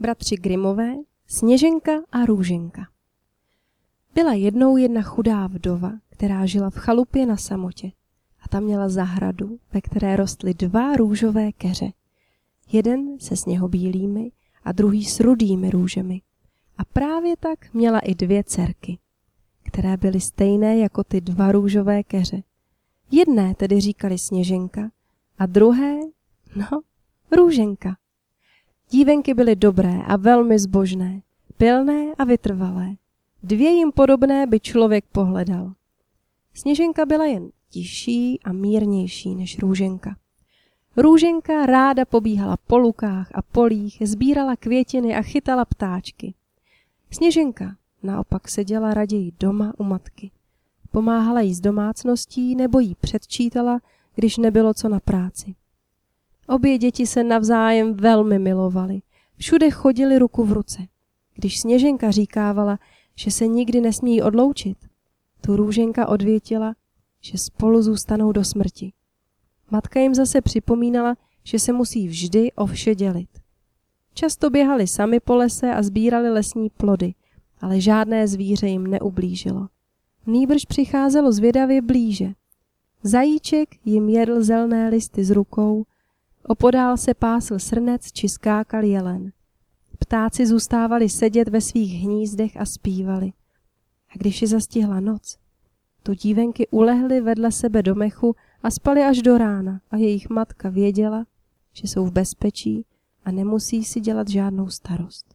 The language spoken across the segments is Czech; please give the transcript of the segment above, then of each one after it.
Bratři Grimové, Sněženka a Růženka. Byla jednou jedna chudá vdova, která žila v chalupě na samotě. A tam měla zahradu, ve které rostly dva růžové keře. Jeden se sněhobílými a druhý s rudými růžemi. A právě tak měla i dvě dcerky, které byly stejné jako ty dva růžové keře. Jedné tedy říkali Sněženka a druhé, no, Růženka. Dívenky byly dobré a velmi zbožné, pilné a vytrvalé. Dvě jim podobné by člověk pohledal. Sněženka byla jen tišší a mírnější než Růženka. Růženka ráda pobíhala po lukách a polích, sbírala květiny a chytala ptáčky. Sněženka naopak seděla raději doma u matky. Pomáhala jí z domácností nebo jí předčítala, když nebylo co na práci. Obě děti se navzájem velmi milovaly. Všude chodili ruku v ruce. Když Sněženka říkávala, že se nikdy nesmí odloučit, tu Růženka odvětila, že spolu zůstanou do smrti. Matka jim zase připomínala, že se musí vždy o vše dělit. Často běhali sami po lese a sbírali lesní plody, ale žádné zvíře jim neublížilo. Nýbrž přicházelo zvědavě blíže. Zajíček jim jedl zelné listy z rukou, opodál se pásl srnec či skákal jelen. Ptáci zůstávali sedět ve svých hnízdech a zpívali. A když je zastihla noc, tu dívenky ulehly vedle sebe do mechu a spali až do rána a jejich matka věděla, že jsou v bezpečí a nemusí si dělat žádnou starost.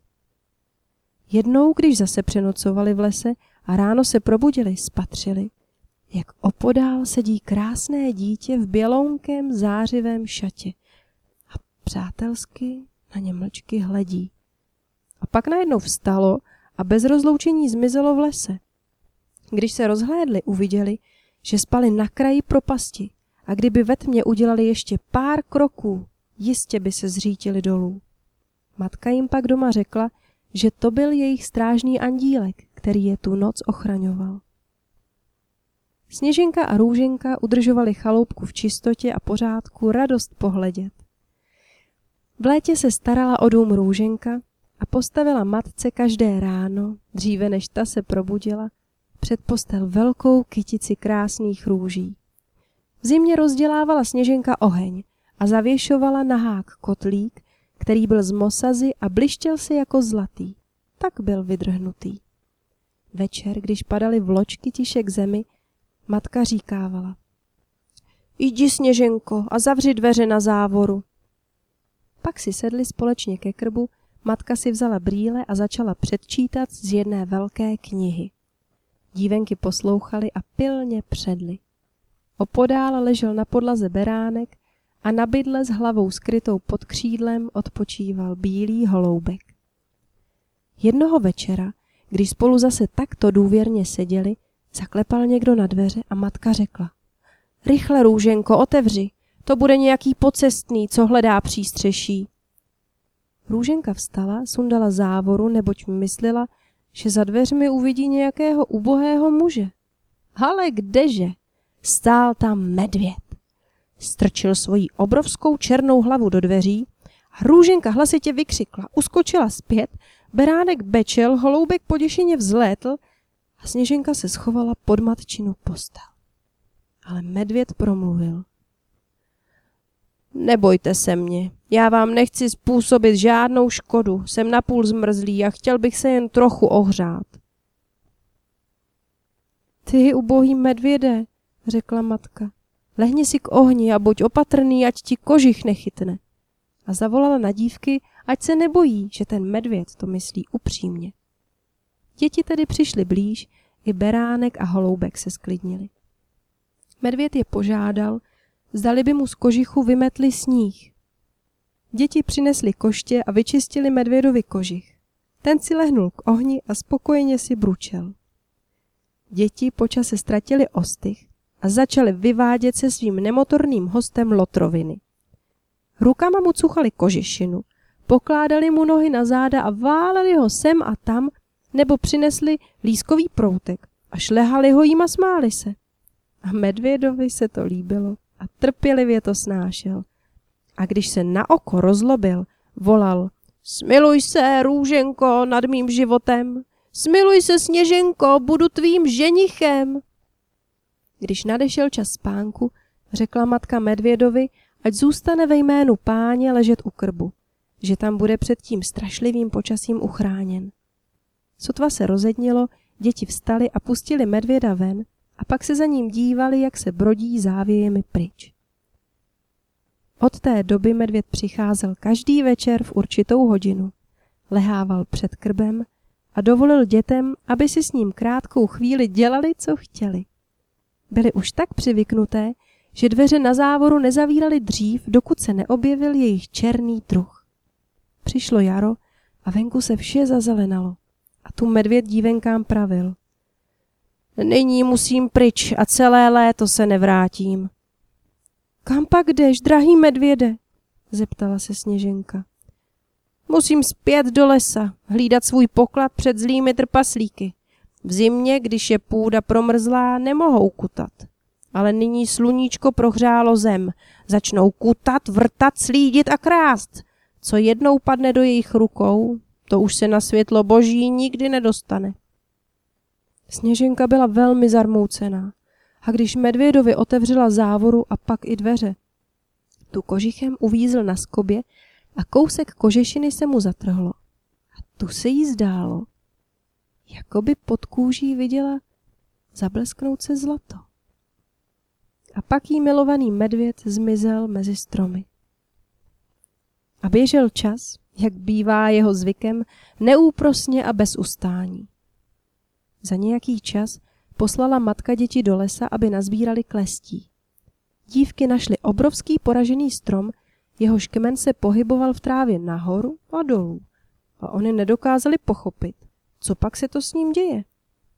Jednou, když zase přenocovali v lese a ráno se probudili, spatřili, jak opodál sedí krásné dítě v bělounkém zářivém šatě přátelsky na ně mlčky hledí. A pak najednou vstalo a bez rozloučení zmizelo v lese. Když se rozhlédli, uviděli, že spali na kraji propasti a kdyby ve tmě udělali ještě pár kroků, jistě by se zřítili dolů. Matka jim pak doma řekla, že to byl jejich strážný andílek, který je tu noc ochraňoval. Sněženka a Růženka udržovali chaloupku v čistotě a pořádku radost pohledět. V létě se starala o dům Růženka a postavila matce každé ráno, dříve než ta se probudila, před postel velkou kytici krásných růží. V zimě rozdělávala sněženka oheň a zavěšovala na hák kotlík, který byl z mosazy a blištěl se jako zlatý. Tak byl vydrhnutý. Večer, když padaly vločky tiše k zemi, matka říkávala. Jdi, sněženko, a zavři dveře na závoru. Pak si sedli společně ke krbu Matka si vzala brýle a začala předčítat z jedné velké knihy. Dívenky poslouchali a pilně předli. Opodál ležel na podlaze beránek a na bydle s hlavou skrytou pod křídlem odpočíval bílý holoubek. Jednoho večera, když spolu zase takto důvěrně seděli, zaklepal někdo na dveře a matka řekla. Rychle, růženko, otevři, to bude nějaký pocestný, co hledá přístřeší. Růženka vstala, sundala závoru, neboť myslela, že za dveřmi uvidí nějakého ubohého muže. Ale kdeže? Stál tam medvěd. Strčil svoji obrovskou černou hlavu do dveří a Růženka hlasitě vykřikla, uskočila zpět, beránek bečel, holoubek poděšeně vzlétl a Sněženka se schovala pod matčinu postel. Ale medvěd promluvil. Nebojte se mě, já vám nechci způsobit žádnou škodu, jsem napůl zmrzlý a chtěl bych se jen trochu ohřát. Ty, ubohý medvěde, řekla matka, lehni si k ohni a buď opatrný, ať ti kožich nechytne. A zavolala na dívky, ať se nebojí, že ten medvěd to myslí upřímně. Děti tedy přišly blíž, i beránek a holoubek se sklidnili. Medvěd je požádal, zdali by mu z kožichu vymetli sníh. Děti přinesli koště a vyčistili medvědovi kožich. Ten si lehnul k ohni a spokojeně si bručel. Děti počase ztratili ostych a začaly vyvádět se svým nemotorným hostem lotroviny. Rukama mu cuchali kožešinu, pokládali mu nohy na záda a váleli ho sem a tam, nebo přinesli lískový proutek a šlehali ho jim a smáli se. A medvědovi se to líbilo a trpělivě to snášel. A když se na oko rozlobil, volal Smiluj se, růženko, nad mým životem. Smiluj se, sněženko, budu tvým ženichem. Když nadešel čas spánku, řekla matka medvědovi, ať zůstane ve jménu páně ležet u krbu, že tam bude před tím strašlivým počasím uchráněn. Sotva se rozednilo, děti vstali a pustili medvěda ven a pak se za ním dívali, jak se brodí závějemi pryč. Od té doby medvěd přicházel každý večer v určitou hodinu, lehával před krbem a dovolil dětem, aby si s ním krátkou chvíli dělali, co chtěli. Byly už tak přivyknuté, že dveře na závoru nezavírali dřív, dokud se neobjevil jejich černý druh. Přišlo jaro a venku se vše zazelenalo a tu medvěd dívenkám pravil. Nyní musím pryč a celé léto se nevrátím. Kam pak jdeš, drahý medvěde? zeptala se Sněženka. Musím zpět do lesa, hlídat svůj poklad před zlými trpaslíky. V zimě, když je půda promrzlá, nemohou kutat. Ale nyní sluníčko prohřálo zem. Začnou kutat, vrtat, slídit a krást. Co jednou padne do jejich rukou, to už se na světlo boží nikdy nedostane. Sněženka byla velmi zarmoucená. A když medvědovi otevřela závoru a pak i dveře, tu kožichem uvízl na skobě a kousek kožešiny se mu zatrhlo. A tu se jí zdálo, jako by pod kůží viděla zablesknout se zlato. A pak jí milovaný medvěd zmizel mezi stromy. A běžel čas, jak bývá jeho zvykem, neúprosně a bez ustání. Za nějaký čas poslala matka děti do lesa, aby nazbírali klestí. Dívky našly obrovský poražený strom, jehož kmen se pohyboval v trávě nahoru a dolů. A oni nedokázali pochopit, co pak se to s ním děje.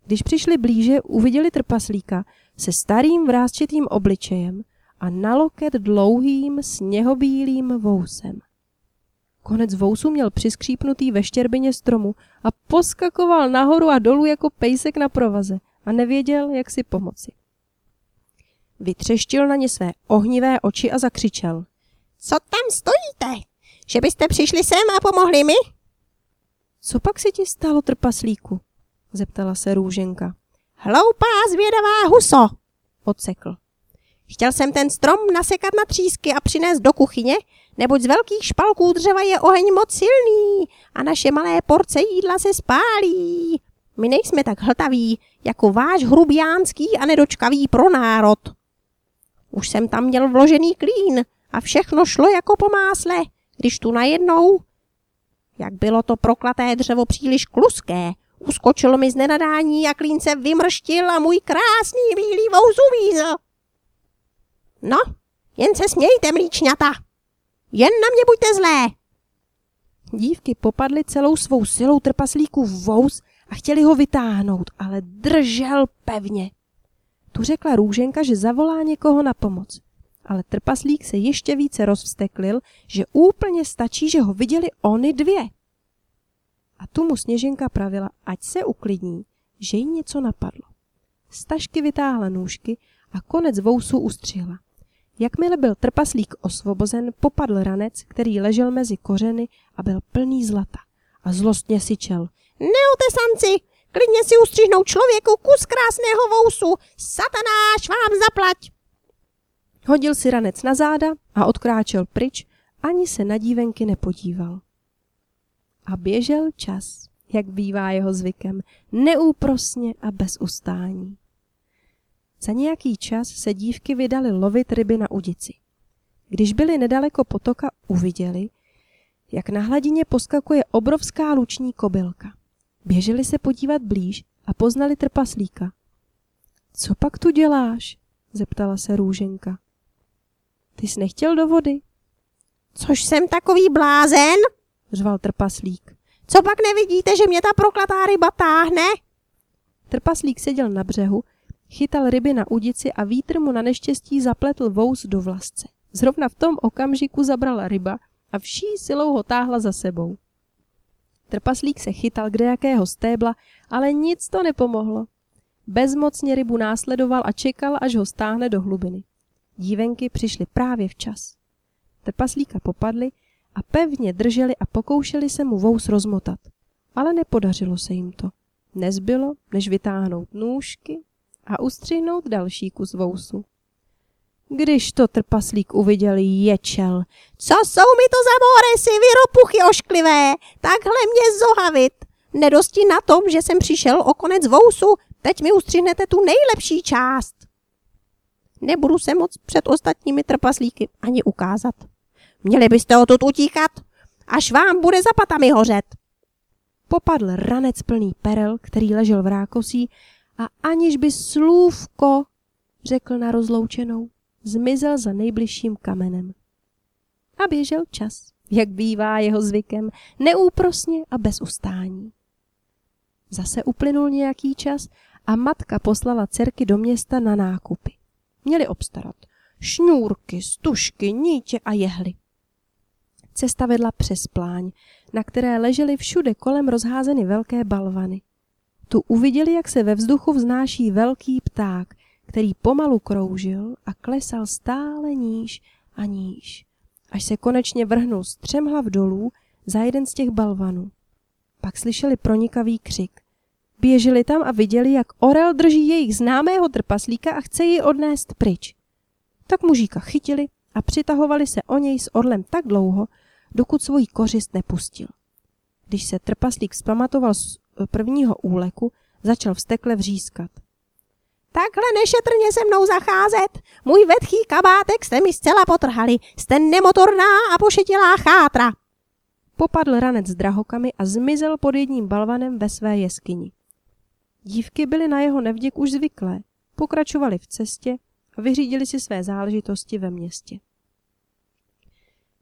Když přišli blíže, uviděli trpaslíka se starým vrázčitým obličejem a na loket dlouhým sněhobílým vousem. Konec vousu měl přiskřípnutý ve štěrbině stromu a poskakoval nahoru a dolů jako pejsek na provaze a nevěděl, jak si pomoci. Vytřeštil na ně své ohnivé oči a zakřičel. Co tam stojíte? Že byste přišli sem a pomohli mi? Co pak si ti stalo, trpaslíku? zeptala se růženka. Hloupá zvědavá huso, odsekl. Chtěl jsem ten strom nasekat na třísky a přinést do kuchyně, neboť z velkých špalků dřeva je oheň moc silný a naše malé porce jídla se spálí. My nejsme tak hltaví, jako váš hrubiánský a nedočkavý pronárod. Už jsem tam měl vložený klín a všechno šlo jako po másle, když tu najednou, jak bylo to proklaté dřevo příliš kluské, uskočilo mi z nenadání a klín se vymrštil a můj krásný bílý vous uvízl. No, jen se smějte, mlíčňata. Jen na mě buďte zlé. Dívky popadly celou svou silou trpaslíků vous a chtěli ho vytáhnout, ale držel pevně. Tu řekla růženka, že zavolá někoho na pomoc. Ale trpaslík se ještě více rozvsteklil, že úplně stačí, že ho viděli oni dvě. A tu mu sněženka pravila, ať se uklidní, že jí něco napadlo. Stažky vytáhla nůžky a konec vousu ustřihla. Jakmile byl trpaslík osvobozen, popadl ranec, který ležel mezi kořeny a byl plný zlata. A zlostně syčel. Neotesanci, klidně si ustřihnou člověku kus krásného vousu. Satanáš vám zaplať. Hodil si ranec na záda a odkráčel pryč, ani se na dívenky nepodíval. A běžel čas, jak bývá jeho zvykem, neúprosně a bez ustání. Za nějaký čas se dívky vydali lovit ryby na udici. Když byli nedaleko potoka, uviděli, jak na hladině poskakuje obrovská luční kobylka. Běželi se podívat blíž a poznali trpaslíka. Co pak tu děláš? zeptala se růženka. Ty jsi nechtěl do vody? Což jsem takový blázen? řval trpaslík. Co pak nevidíte, že mě ta proklatá ryba táhne? Trpaslík seděl na břehu, chytal ryby na udici a vítr mu na neštěstí zapletl vous do vlasce. Zrovna v tom okamžiku zabrala ryba a vší silou ho táhla za sebou. Trpaslík se chytal kde jakého stébla, ale nic to nepomohlo. Bezmocně rybu následoval a čekal, až ho stáhne do hlubiny. Dívenky přišly právě včas. Trpaslíka popadly a pevně drželi a pokoušeli se mu vous rozmotat. Ale nepodařilo se jim to. Nezbylo, než vytáhnout nůžky a ustřihnout další kus vousu. Když to trpaslík uviděl, ječel. Co jsou mi to za moresy, vy ropuchy ošklivé? Takhle mě zohavit. Nedosti na tom, že jsem přišel o konec vousu, teď mi ustřihnete tu nejlepší část. Nebudu se moc před ostatními trpaslíky ani ukázat. Měli byste odtud utíkat, až vám bude za patami hořet. Popadl ranec plný perel, který ležel v rákosí a aniž by slůvko řekl na rozloučenou, zmizel za nejbližším kamenem. A běžel čas, jak bývá jeho zvykem, neúprosně a bez ustání. Zase uplynul nějaký čas a matka poslala dcerky do města na nákupy. Měli obstarat šňůrky, stužky, nítě a jehly. Cesta vedla přes pláň, na které ležely všude kolem rozházeny velké balvany. Tu uviděli, jak se ve vzduchu vznáší velký pták, který pomalu kroužil a klesal stále níž a níž, až se konečně vrhnul střemhlav dolů za jeden z těch balvanů. Pak slyšeli pronikavý křik. Běželi tam a viděli, jak orel drží jejich známého trpaslíka a chce ji odnést pryč. Tak mužíka chytili a přitahovali se o něj s orlem tak dlouho, dokud svoji kořist nepustil. Když se trpaslík zpamatoval z prvního úleku, začal vstekle vřískat. Takhle nešetrně se mnou zacházet. Můj vetchý kabátek jste mi zcela potrhali. Jste nemotorná a pošetilá chátra. Popadl ranec s drahokami a zmizel pod jedním balvanem ve své jeskyni. Dívky byly na jeho nevděk už zvyklé. Pokračovali v cestě a vyřídili si své záležitosti ve městě.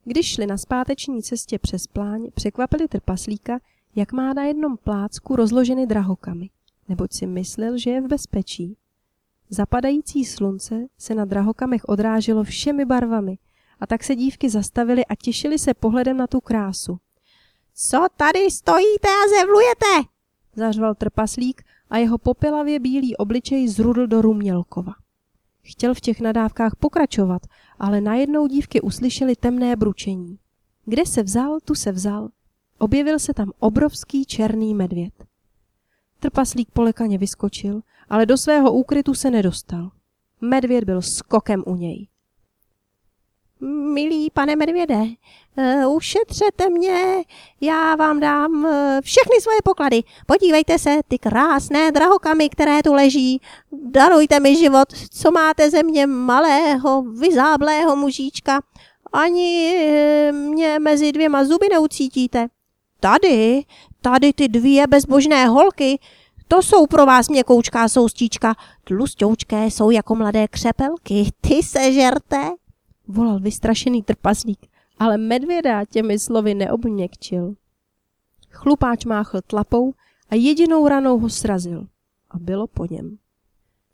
Když šli na zpáteční cestě přes pláň, překvapili trpaslíka, jak má na jednom plácku rozloženy drahokamy, neboť si myslel, že je v bezpečí. Zapadající slunce se na drahokamech odráželo všemi barvami a tak se dívky zastavily a těšily se pohledem na tu krásu. Co tady stojíte a zevlujete? Zařval trpaslík a jeho popelavě bílý obličej zrudl do Rumělkova. Chtěl v těch nadávkách pokračovat, ale najednou dívky uslyšely temné bručení. Kde se vzal, tu se vzal. Objevil se tam obrovský černý medvěd. Trpaslík polekaně vyskočil, ale do svého úkrytu se nedostal. Medvěd byl skokem u něj. Milý pane medvěde, uh, ušetřete mě, já vám dám uh, všechny svoje poklady. Podívejte se, ty krásné drahokamy, které tu leží. Darujte mi život, co máte ze mě malého, vyzáblého mužíčka. Ani uh, mě mezi dvěma zuby neucítíte. Tady, tady ty dvě bezbožné holky, to jsou pro vás měkoučká soustíčka, tlustoučké jsou jako mladé křepelky, ty se žerte volal vystrašený trpaslík, ale medvěda těmi slovy neobměkčil. Chlupáč máchl tlapou a jedinou ranou ho srazil. A bylo po něm.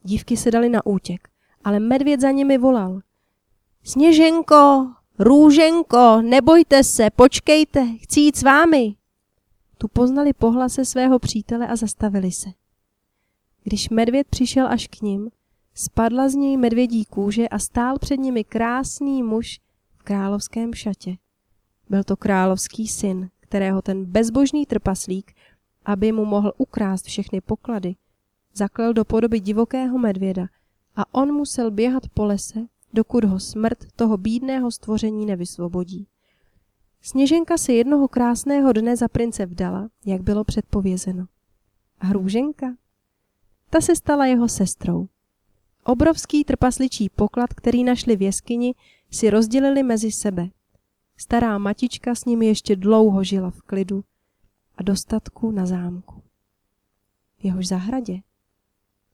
Dívky se dali na útěk, ale medvěd za nimi volal. Sněženko, růženko, nebojte se, počkejte, chci jít s vámi. Tu poznali pohlase svého přítele a zastavili se. Když medvěd přišel až k ním, Spadla z něj medvědí kůže a stál před nimi krásný muž v královském šatě. Byl to královský syn, kterého ten bezbožný trpaslík, aby mu mohl ukrást všechny poklady, zaklel do podoby divokého medvěda a on musel běhat po lese, dokud ho smrt toho bídného stvoření nevysvobodí. Sněženka se jednoho krásného dne za prince vdala, jak bylo předpovězeno. A Hrůženka? Ta se stala jeho sestrou. Obrovský trpasličí poklad, který našli v jeskyni, si rozdělili mezi sebe. Stará matička s nimi ještě dlouho žila v klidu a dostatku na zámku. V jehož zahradě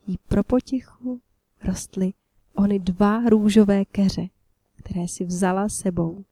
jí pro potichu rostly ony dva růžové keře, které si vzala sebou.